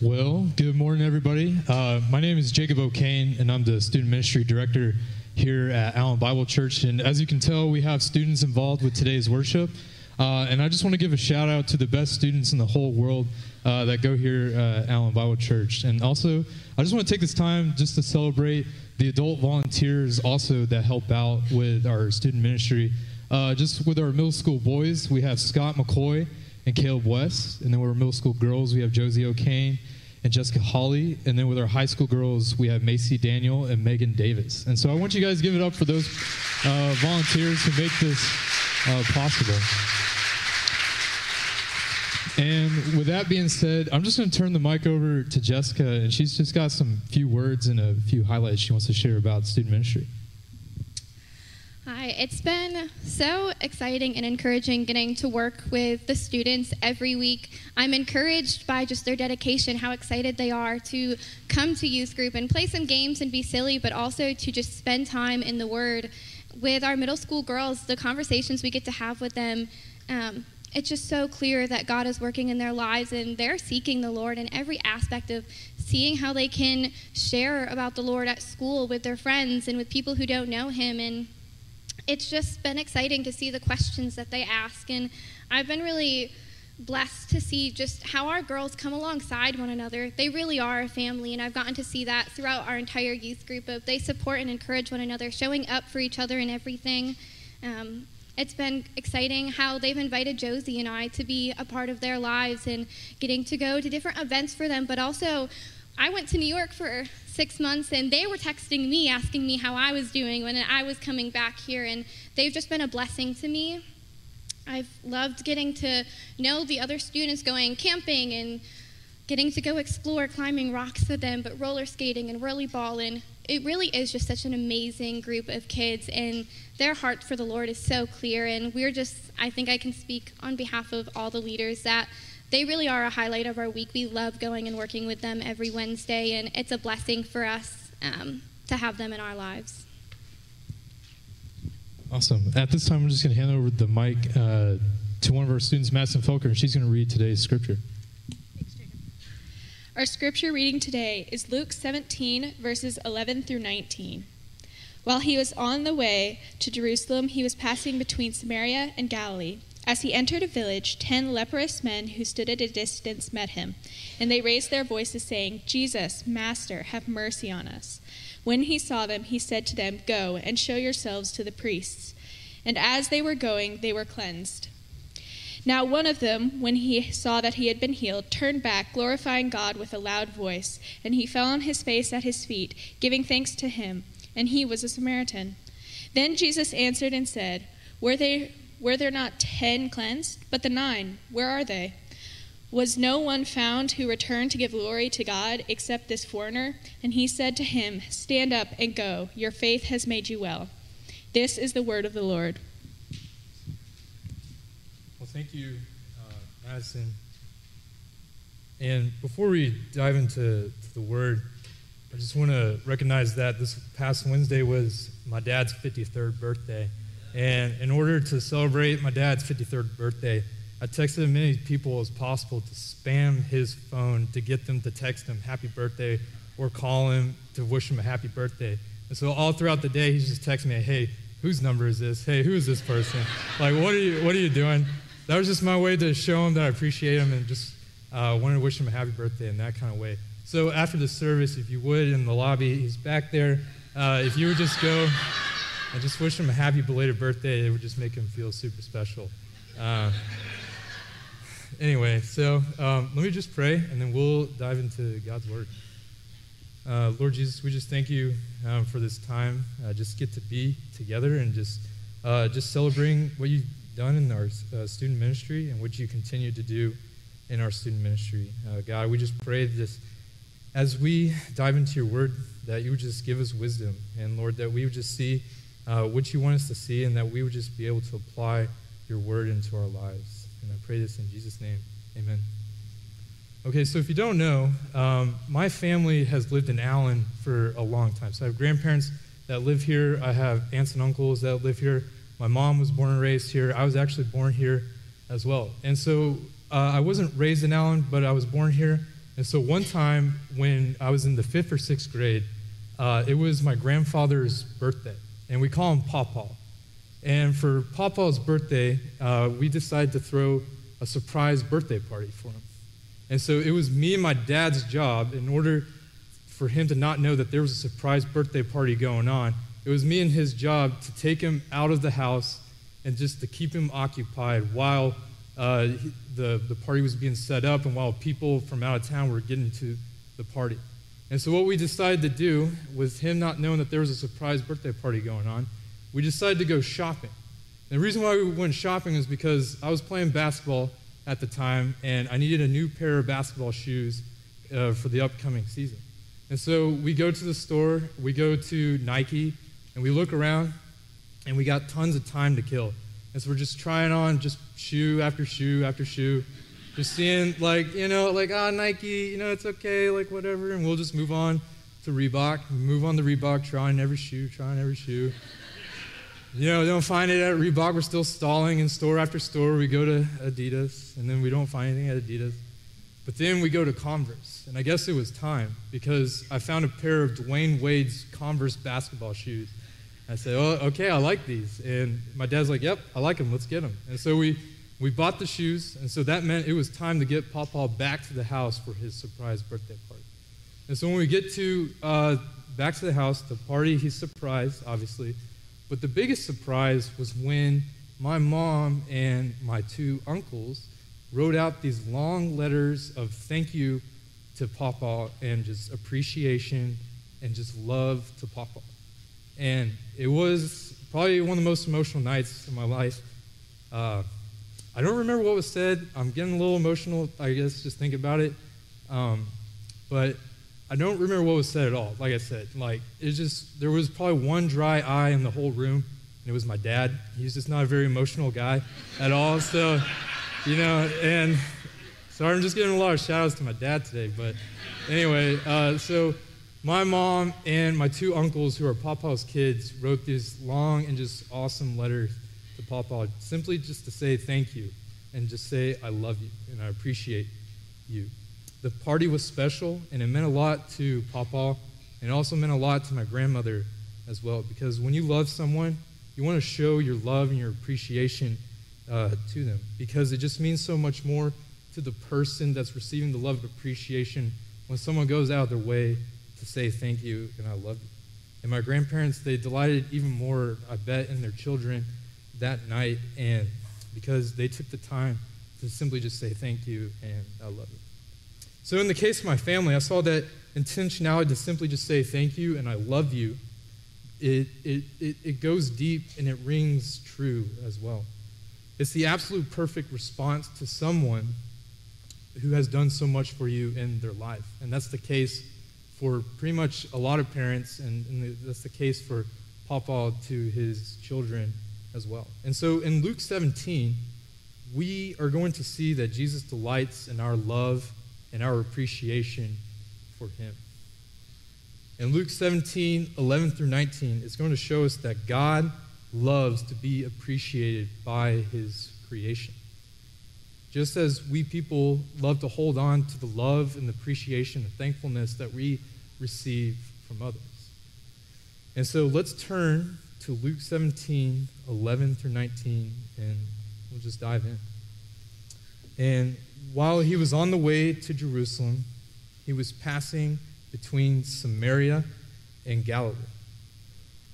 Well, good morning, everybody. Uh, my name is Jacob O'Kane, and I'm the student ministry director here at Allen Bible Church. And as you can tell, we have students involved with today's worship. Uh, and I just want to give a shout out to the best students in the whole world uh, that go here uh, at Allen Bible Church. And also, I just want to take this time just to celebrate the adult volunteers also that help out with our student ministry. Uh, just with our middle school boys, we have Scott McCoy and Caleb West. And then with our middle school girls, we have Josie O'Kane and Jessica Holly. And then with our high school girls, we have Macy Daniel and Megan Davis. And so I want you guys to give it up for those uh, volunteers who make this uh, possible. And with that being said, I'm just going to turn the mic over to Jessica, and she's just got some few words and a few highlights she wants to share about student ministry. Hi, it's been so exciting and encouraging getting to work with the students every week. I'm encouraged by just their dedication, how excited they are to come to youth group and play some games and be silly, but also to just spend time in the Word. With our middle school girls, the conversations we get to have with them, um, it's just so clear that God is working in their lives and they're seeking the Lord in every aspect of seeing how they can share about the Lord at school with their friends and with people who don't know Him. And it's just been exciting to see the questions that they ask. And I've been really blessed to see just how our girls come alongside one another. They really are a family, and I've gotten to see that throughout our entire youth group of they support and encourage one another, showing up for each other in everything. Um, it's been exciting how they've invited Josie and I to be a part of their lives and getting to go to different events for them. But also, I went to New York for six months and they were texting me asking me how I was doing when I was coming back here, and they've just been a blessing to me. I've loved getting to know the other students going camping and getting to go explore climbing rocks with them, but roller skating and whirly ball and it really is just such an amazing group of kids and their heart for the lord is so clear and we're just i think i can speak on behalf of all the leaders that they really are a highlight of our week we love going and working with them every wednesday and it's a blessing for us um, to have them in our lives Awesome. At this time, I'm just going to hand over the mic uh, to one of our students, Madison Felker, and she's going to read today's scripture. Our scripture reading today is Luke 17, verses 11 through 19. While he was on the way to Jerusalem, he was passing between Samaria and Galilee. As he entered a village, ten leprous men who stood at a distance met him, and they raised their voices, saying, Jesus, Master, have mercy on us. When he saw them, he said to them, Go and show yourselves to the priests. And as they were going, they were cleansed. Now, one of them, when he saw that he had been healed, turned back, glorifying God with a loud voice. And he fell on his face at his feet, giving thanks to him. And he was a Samaritan. Then Jesus answered and said, Were, they, were there not ten cleansed? But the nine, where are they? Was no one found who returned to give glory to God except this foreigner? And he said to him, Stand up and go. Your faith has made you well. This is the word of the Lord. Well, thank you, uh, Madison. And before we dive into the word, I just want to recognize that this past Wednesday was my dad's 53rd birthday. And in order to celebrate my dad's 53rd birthday, I texted as many people as possible to spam his phone to get them to text him happy birthday or call him to wish him a happy birthday. And so all throughout the day, he's just texting me, hey, whose number is this? Hey, who is this person? like, what are you, what are you doing? That was just my way to show him that I appreciate him and just uh, wanted to wish him a happy birthday in that kind of way. So after the service, if you would, in the lobby, he's back there. Uh, if you would just go and just wish him a happy belated birthday, it would just make him feel super special. Uh, anyway, so um, let me just pray, and then we'll dive into God's Word. Uh, Lord Jesus, we just thank you um, for this time. Uh, just get to be together and just uh, just celebrating what you've done in our uh, student ministry and what you continue to do in our student ministry. Uh, God, we just pray this as we dive into your Word that you would just give us wisdom, and Lord, that we would just see uh, what you want us to see, and that we would just be able to apply your Word into our lives. And I pray this in Jesus' name. Amen. Okay, so if you don't know, um, my family has lived in Allen for a long time. So I have grandparents that live here, I have aunts and uncles that live here. My mom was born and raised here. I was actually born here as well. And so uh, I wasn't raised in Allen, but I was born here. And so one time when I was in the fifth or sixth grade, uh, it was my grandfather's birthday, and we call him Pawpaw. And for Pawpaw's birthday, uh, we decided to throw a surprise birthday party for him. And so it was me and my dad's job, in order for him to not know that there was a surprise birthday party going on, it was me and his job to take him out of the house and just to keep him occupied while uh, the, the party was being set up and while people from out of town were getting to the party. And so, what we decided to do, with him not knowing that there was a surprise birthday party going on, we decided to go shopping. And the reason why we went shopping is because I was playing basketball at the time and I needed a new pair of basketball shoes uh, for the upcoming season. And so we go to the store, we go to Nike, and we look around, and we got tons of time to kill. And so we're just trying on just shoe after shoe after shoe, just seeing, like, you know, like, ah, oh, Nike, you know, it's okay, like, whatever, and we'll just move on to Reebok, move on to Reebok, trying every shoe, trying every shoe. You know, don't find it at Reebok. We're still stalling in store after store. We go to Adidas, and then we don't find anything at Adidas. But then we go to Converse, and I guess it was time because I found a pair of Dwyane Wade's Converse basketball shoes. I said, "Oh, okay, I like these." And my dad's like, "Yep, I like them. Let's get them." And so we we bought the shoes, and so that meant it was time to get Papa back to the house for his surprise birthday party. And so when we get to uh, back to the house, the party, he's surprised, obviously. But the biggest surprise was when my mom and my two uncles wrote out these long letters of thank you to Papa and just appreciation and just love to Papa. And it was probably one of the most emotional nights of my life. Uh, I don't remember what was said. I'm getting a little emotional, I guess, just think about it. Um, but I don't remember what was said at all. Like I said, like it's just there was probably one dry eye in the whole room, and it was my dad. He's just not a very emotional guy at all. So you know, and sorry, I'm just giving a lot of shout outs to my dad today. But anyway, uh, so my mom and my two uncles, who are Papa's kids, wrote this long and just awesome letters to Papa, simply just to say thank you and just say, I love you and I appreciate you. The party was special and it meant a lot to Papa and it also meant a lot to my grandmother as well because when you love someone, you want to show your love and your appreciation uh, to them because it just means so much more to the person that's receiving the love and appreciation when someone goes out of their way to say thank you and I love you. And my grandparents, they delighted even more, I bet, in their children that night and because they took the time to simply just say thank you and I love you. So in the case of my family, I saw that intentionality to simply just say thank you and I love you. It, it, it, it goes deep and it rings true as well. It's the absolute perfect response to someone who has done so much for you in their life. And that's the case for pretty much a lot of parents, and, and that's the case for Papa to his children as well. And so in Luke 17, we are going to see that Jesus delights in our love and our appreciation for him. In Luke 17, 11 through 19, it's going to show us that God loves to be appreciated by his creation. Just as we people love to hold on to the love and the appreciation and thankfulness that we receive from others. And so let's turn to Luke 17, 11 through 19, and we'll just dive in. And while he was on the way to Jerusalem, he was passing between Samaria and Galilee.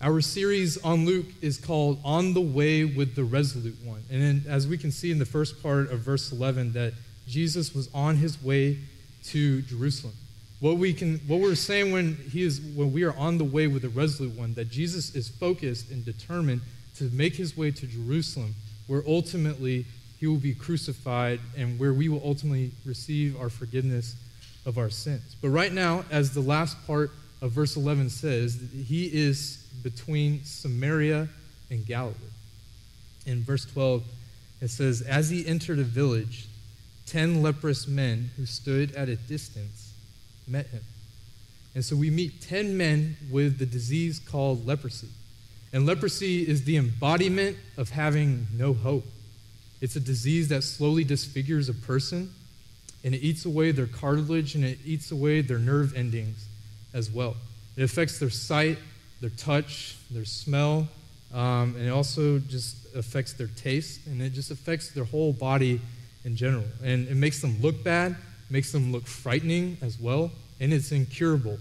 Our series on Luke is called On the Way with the Resolute One. And then, as we can see in the first part of verse 11, that Jesus was on his way to Jerusalem. What, we can, what we're saying when, he is, when we are on the way with the Resolute One, that Jesus is focused and determined to make his way to Jerusalem, where ultimately he will be crucified and where we will ultimately receive our forgiveness of our sins. But right now, as the last part of verse 11 says, he is between Samaria and Galilee. In verse 12, it says, As he entered a village, ten leprous men who stood at a distance met him. And so we meet 10 men with the disease called leprosy. And leprosy is the embodiment of having no hope. It's a disease that slowly disfigures a person. and it eats away their cartilage and it eats away their nerve endings as well. It affects their sight, their touch, their smell, um, and it also just affects their taste, and it just affects their whole body in general. And it makes them look bad, makes them look frightening as well, and it's incurable.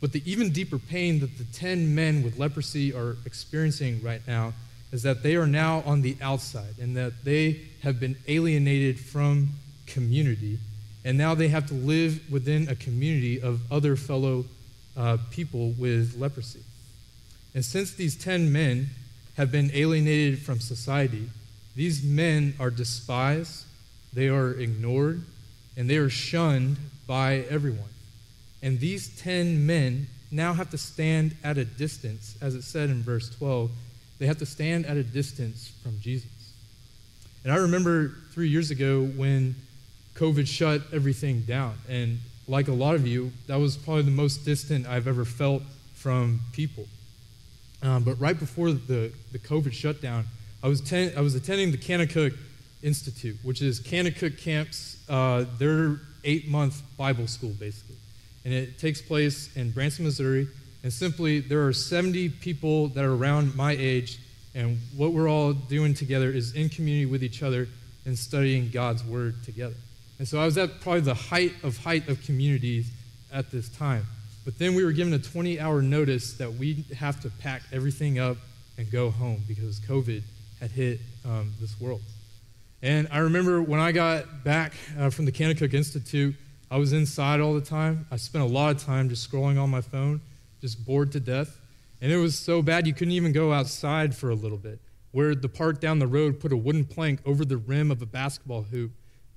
But the even deeper pain that the 10 men with leprosy are experiencing right now is that they are now on the outside and that they have been alienated from community. And now they have to live within a community of other fellow uh, people with leprosy. And since these 10 men have been alienated from society, these men are despised, they are ignored, and they are shunned by everyone. And these 10 men now have to stand at a distance, as it said in verse 12. They have to stand at a distance from Jesus. And I remember three years ago when COVID shut everything down. And like a lot of you, that was probably the most distant I've ever felt from people. Um, but right before the, the COVID shutdown, I was, ten, I was attending the Kanakuk Institute, which is Kanakuk Camp's, uh, their eight month Bible school, basically. And it takes place in Branson, Missouri. And simply, there are 70 people that are around my age, and what we're all doing together is in community with each other and studying God's Word together. And so I was at probably the height of height of communities at this time. But then we were given a 20 hour notice that we have to pack everything up and go home because COVID had hit um, this world. And I remember when I got back uh, from the Kanakuk Institute, I was inside all the time. I spent a lot of time just scrolling on my phone, just bored to death. And it was so bad you couldn't even go outside for a little bit. Where the park down the road put a wooden plank over the rim of a basketball hoop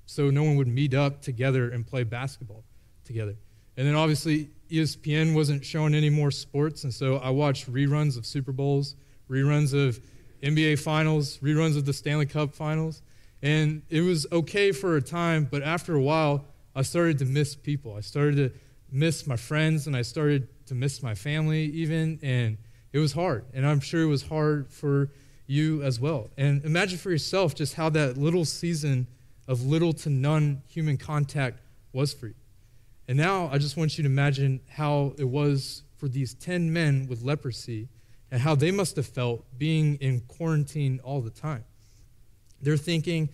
so no one would meet up together and play basketball together. And then obviously, ESPN wasn't showing any more sports, and so I watched reruns of Super Bowls, reruns of NBA Finals, reruns of the Stanley Cup Finals. And it was okay for a time, but after a while, I started to miss people. I started to miss my friends, and I started to miss my family, even. And it was hard. And I'm sure it was hard for you as well. And imagine for yourself just how that little season of little to none human contact was for you. And now I just want you to imagine how it was for these 10 men with leprosy and how they must have felt being in quarantine all the time. They're thinking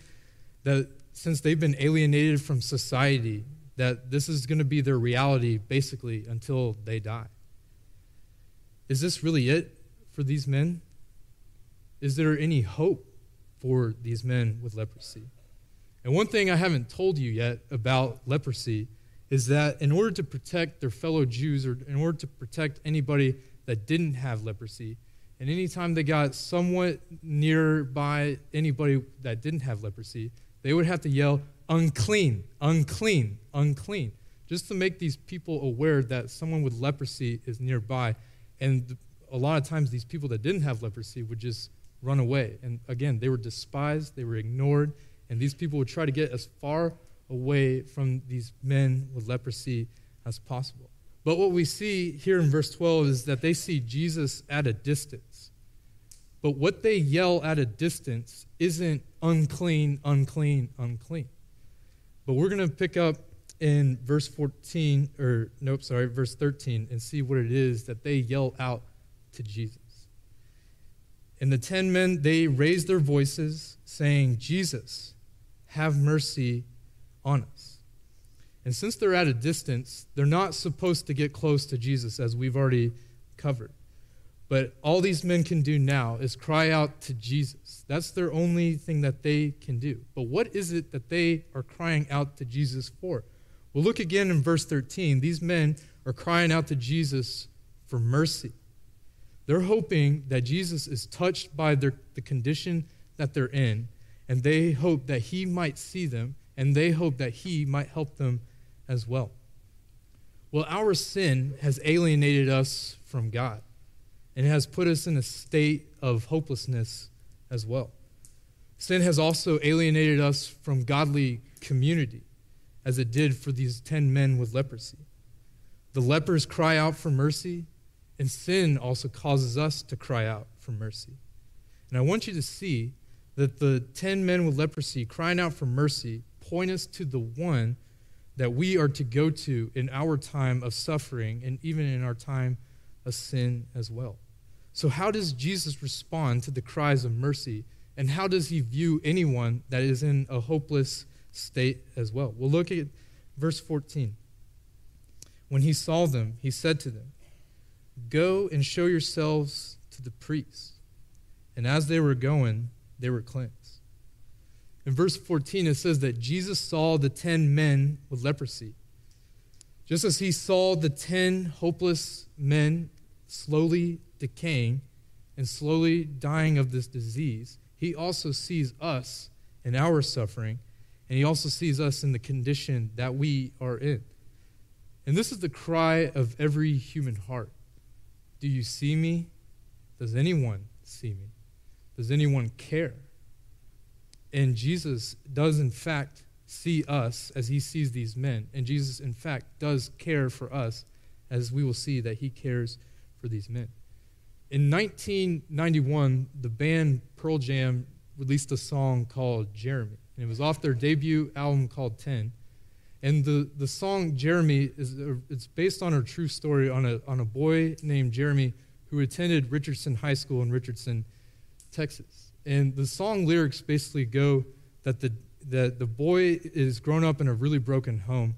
that since they've been alienated from society, that this is going to be their reality basically until they die. Is this really it for these men? Is there any hope for these men with leprosy? And one thing I haven't told you yet about leprosy is that in order to protect their fellow Jews or in order to protect anybody that didn't have leprosy, and anytime they got somewhat nearby anybody that didn't have leprosy, they would have to yell, unclean, unclean, unclean, just to make these people aware that someone with leprosy is nearby. And a lot of times, these people that didn't have leprosy would just run away. And again, they were despised, they were ignored, and these people would try to get as far away from these men with leprosy as possible. But what we see here in verse 12 is that they see Jesus at a distance. But what they yell at a distance isn't unclean, unclean, unclean. But we're going to pick up in verse 14, or nope, sorry, verse 13, and see what it is that they yell out to Jesus. And the ten men, they raised their voices, saying, Jesus, have mercy on us. And since they're at a distance, they're not supposed to get close to Jesus, as we've already covered. But all these men can do now is cry out to Jesus. That's their only thing that they can do. But what is it that they are crying out to Jesus for? Well, look again in verse 13. These men are crying out to Jesus for mercy. They're hoping that Jesus is touched by their, the condition that they're in and they hope that he might see them, and they hope that he might help them as well. Well, our sin has alienated us from God, and has put us in a state of hopelessness as well. Sin has also alienated us from godly community, as it did for these 10 men with leprosy. The lepers cry out for mercy, and sin also causes us to cry out for mercy. And I want you to see that the 10 men with leprosy crying out for mercy point us to the one that we are to go to in our time of suffering and even in our time of sin as well. So, how does Jesus respond to the cries of mercy? And how does he view anyone that is in a hopeless state as well? We'll look at verse 14. When he saw them, he said to them, Go and show yourselves to the priests. And as they were going, they were cleansed. In verse 14, it says that Jesus saw the ten men with leprosy. Just as he saw the ten hopeless men slowly decaying and slowly dying of this disease, he also sees us in our suffering, and he also sees us in the condition that we are in. And this is the cry of every human heart Do you see me? Does anyone see me? Does anyone care? And Jesus does, in fact, see us as he sees these men. And Jesus, in fact, does care for us as we will see that he cares for these men. In 1991, the band Pearl Jam released a song called Jeremy. And it was off their debut album called 10. And the, the song Jeremy is uh, it's based on a true story on a, on a boy named Jeremy who attended Richardson High School in Richardson, Texas. And the song lyrics basically go that the, that the boy is grown up in a really broken home,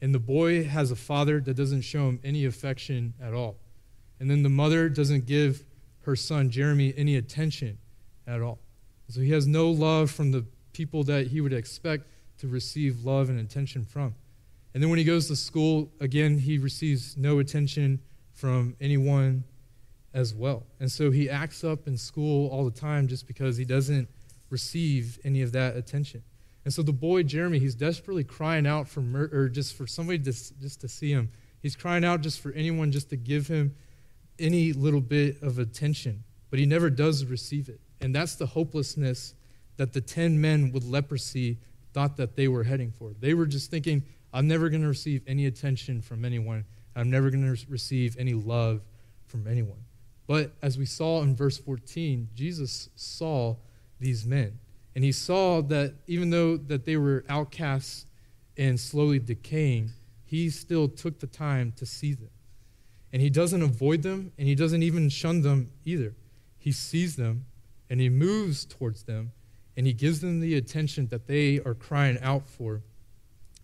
and the boy has a father that doesn't show him any affection at all. And then the mother doesn't give her son, Jeremy, any attention at all. So he has no love from the people that he would expect to receive love and attention from. And then when he goes to school, again, he receives no attention from anyone as well. And so he acts up in school all the time just because he doesn't receive any of that attention. And so the boy Jeremy, he's desperately crying out for mur- or just for somebody to, just to see him. He's crying out just for anyone just to give him any little bit of attention, but he never does receive it. And that's the hopelessness that the 10 men with leprosy thought that they were heading for. They were just thinking, I'm never going to receive any attention from anyone. I'm never going to receive any love from anyone. But as we saw in verse 14, Jesus saw these men. And he saw that even though that they were outcasts and slowly decaying, he still took the time to see them. And he doesn't avoid them and he doesn't even shun them either. He sees them and he moves towards them and he gives them the attention that they are crying out for.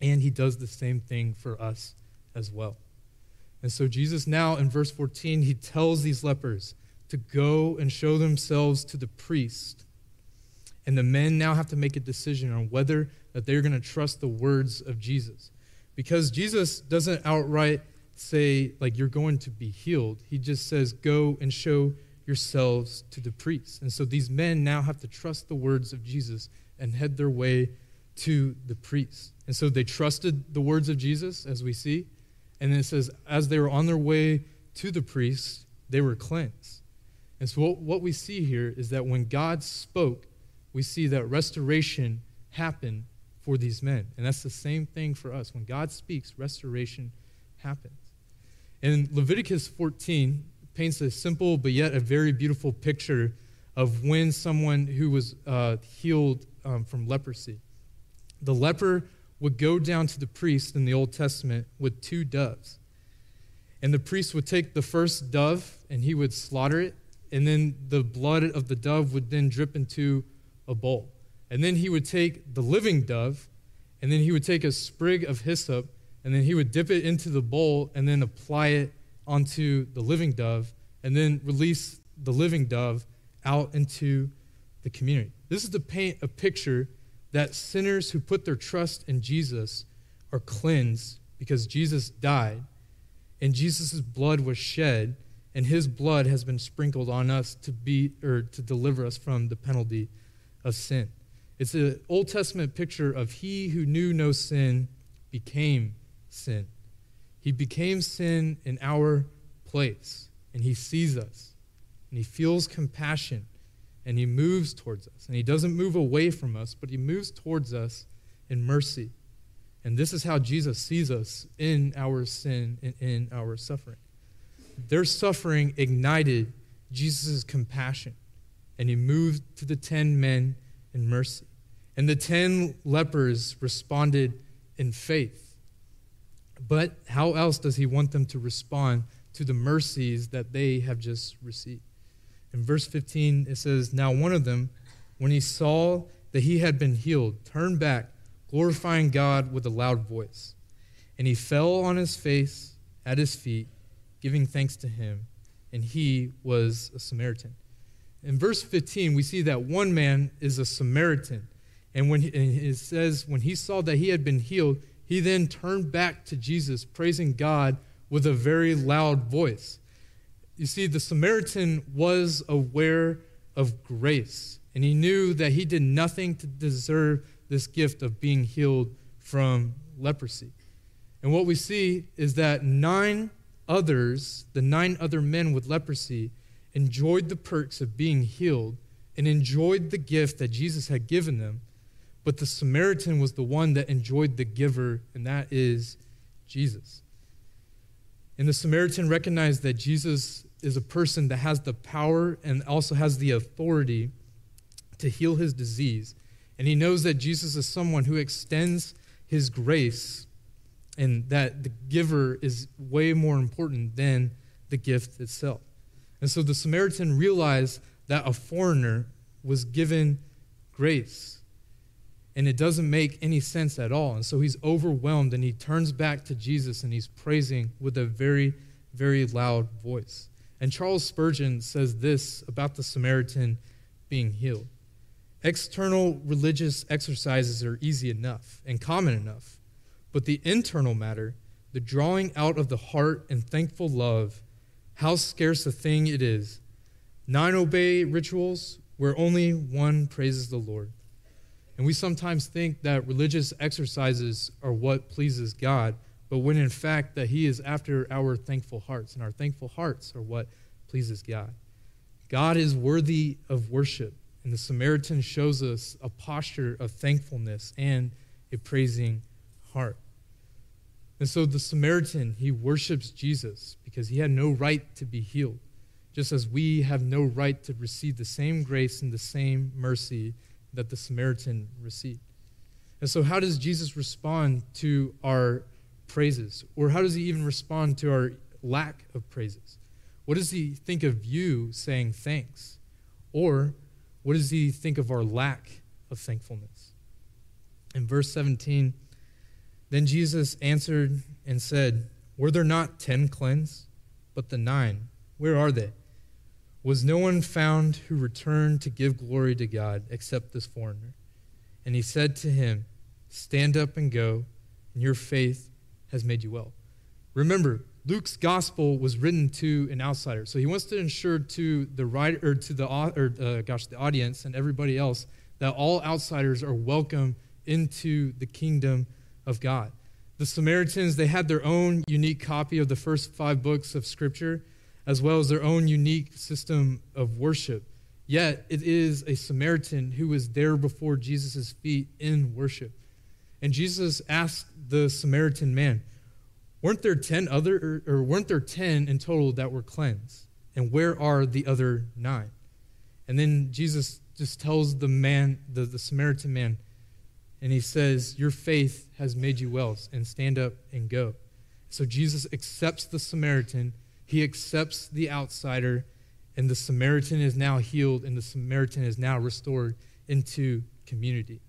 And he does the same thing for us as well. And so, Jesus now in verse 14, he tells these lepers to go and show themselves to the priest. And the men now have to make a decision on whether that they're going to trust the words of Jesus. Because Jesus doesn't outright say, like, you're going to be healed. He just says, go and show yourselves to the priest. And so these men now have to trust the words of Jesus and head their way to the priest. And so they trusted the words of Jesus, as we see. And then it says, as they were on their way to the priest, they were cleansed. And so what, what we see here is that when God spoke, we see that restoration happened for these men. And that's the same thing for us. When God speaks, restoration happens. And Leviticus 14 paints a simple but yet a very beautiful picture of when someone who was uh, healed um, from leprosy. The leper would go down to the priest in the Old Testament with two doves. And the priest would take the first dove and he would slaughter it, and then the blood of the dove would then drip into a bowl. And then he would take the living dove, and then he would take a sprig of hyssop, and then he would dip it into the bowl and then apply it onto the living dove, and then release the living dove out into the community. This is to paint a picture that sinners who put their trust in Jesus are cleansed because Jesus died and Jesus' blood was shed and his blood has been sprinkled on us to be or to deliver us from the penalty of sin. It's an Old Testament picture of he who knew no sin became sin. He became sin in our place and he sees us and he feels compassion and he moves towards us. And he doesn't move away from us, but he moves towards us in mercy. And this is how Jesus sees us in our sin and in our suffering. Their suffering ignited Jesus' compassion, and he moved to the ten men in mercy. And the ten lepers responded in faith, But how else does he want them to respond to the mercies that they have just received? In verse 15, it says, Now one of them, when he saw that he had been healed, turned back, glorifying God with a loud voice. And he fell on his face at his feet, giving thanks to him. And he was a Samaritan. In verse 15, we see that one man is a Samaritan. And when he, and it says, when he saw that he had been healed, he then turned back to Jesus, praising God with a very loud voice. You see, the Samaritan was aware of grace, and he knew that he did nothing to deserve this gift of being healed from leprosy. And what we see is that nine others, the nine other men with leprosy, enjoyed the perks of being healed and enjoyed the gift that Jesus had given them. But the Samaritan was the one that enjoyed the giver, and that is Jesus. And the Samaritan recognized that Jesus is a person that has the power and also has the authority to heal his disease. And he knows that Jesus is someone who extends his grace and that the giver is way more important than the gift itself. And so the Samaritan realized that a foreigner was given grace. And it doesn't make any sense at all. And so he's overwhelmed and he turns back to Jesus and he's praising with a very, very loud voice. And Charles Spurgeon says this about the Samaritan being healed External religious exercises are easy enough and common enough, but the internal matter, the drawing out of the heart and thankful love, how scarce a thing it is. Nine obey rituals where only one praises the Lord. And we sometimes think that religious exercises are what pleases God, but when in fact that He is after our thankful hearts, and our thankful hearts are what pleases God. God is worthy of worship. And the Samaritan shows us a posture of thankfulness and a praising heart. And so the Samaritan, he worships Jesus because he had no right to be healed, just as we have no right to receive the same grace and the same mercy that the Samaritan received. And so, how does Jesus respond to our praises? Or how does he even respond to our lack of praises? What does he think of you saying thanks? Or what does he think of our lack of thankfulness? In verse 17, then Jesus answered and said, Were there not ten cleansed? But the nine, where are they? Was no one found who returned to give glory to God except this foreigner? And he said to him, Stand up and go, and your faith has made you well. Remember, Luke's gospel was written to an outsider, so he wants to ensure to the writer or to the or uh, gosh the audience and everybody else that all outsiders are welcome into the kingdom of God. The Samaritans they had their own unique copy of the first five books of Scripture, as well as their own unique system of worship. Yet it is a Samaritan who was there before Jesus' feet in worship. And Jesus asked the Samaritan man, Weren't there 10 other, or, or weren't there 10 in total that were cleansed? And where are the other nine? And then Jesus just tells the man, the, the Samaritan man, and he says, Your faith has made you well, and stand up and go. So Jesus accepts the Samaritan, he accepts the outsider, and the Samaritan is now healed, and the Samaritan is now restored into community.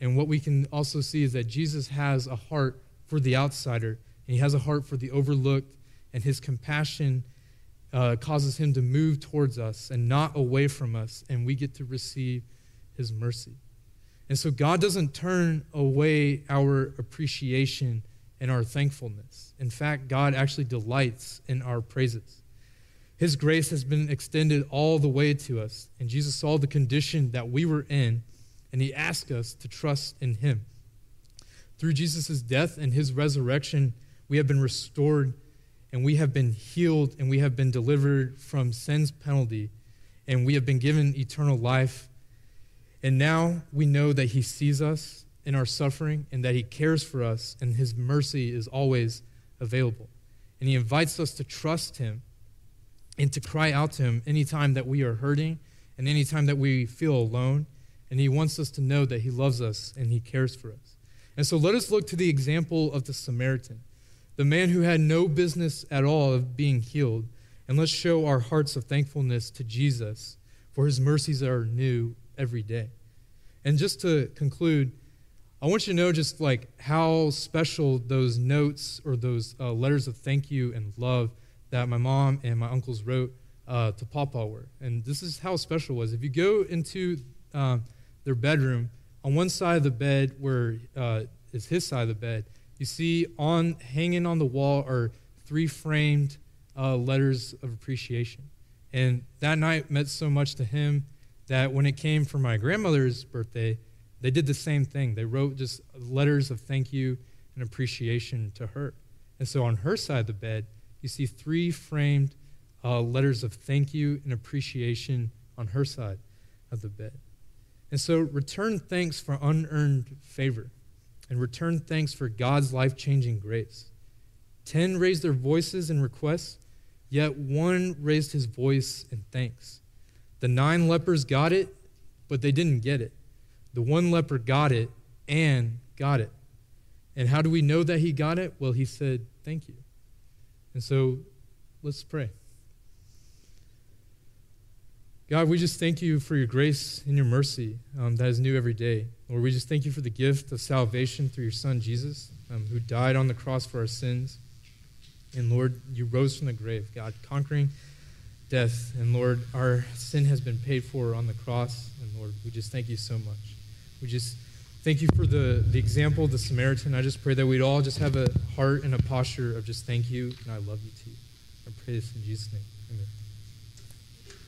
And what we can also see is that Jesus has a heart for the outsider and he has a heart for the overlooked, and his compassion uh, causes him to move towards us and not away from us, and we get to receive his mercy. And so God doesn't turn away our appreciation and our thankfulness. In fact, God actually delights in our praises. His grace has been extended all the way to us, and Jesus saw the condition that we were in, and he asked us to trust in him. Through Jesus' death and his resurrection, we have been restored and we have been healed and we have been delivered from sin's penalty and we have been given eternal life. And now we know that He sees us in our suffering and that He cares for us and His mercy is always available. And He invites us to trust Him and to cry out to Him anytime that we are hurting and anytime that we feel alone. And He wants us to know that He loves us and He cares for us. And so let us look to the example of the Samaritan. the man who had no business at all of being healed. And let's show our hearts of thankfulness to Jesus, for his mercies are new every day. And just to conclude, I want you to know just like how special those notes or those uh, letters of thank you and love that my mom and my uncles wrote uh, to Papa were. And this is how special it was. If you go into uh, their bedroom, on one side of the bed, where uh, is his side of the bed, you see on hanging on the wall are three framed uh, letters of appreciation. And that night meant so much to him that when it came for my grandmother's birthday, they did the same thing. They wrote just letters of thank you and appreciation to her. And so on her side of the bed, you see three framed uh, letters of thank you and appreciation on her side of the bed. And so return thanks for unearned favor and return thanks for God's life changing grace. Ten raised their voices in requests, yet one raised his voice in thanks. The nine lepers got it, but they didn't get it. The one leper got it and got it. And how do we know that he got it? Well, he said, Thank you. And so let's pray. God, we just thank you for your grace and your mercy um, that is new every day. Lord, we just thank you for the gift of salvation through your Son, Jesus, um, who died on the cross for our sins. And Lord, you rose from the grave, God, conquering death. And Lord, our sin has been paid for on the cross. And Lord, we just thank you so much. We just thank you for the, the example of the Samaritan. I just pray that we'd all just have a heart and a posture of just thank you and I love you too. I pray this in Jesus' name.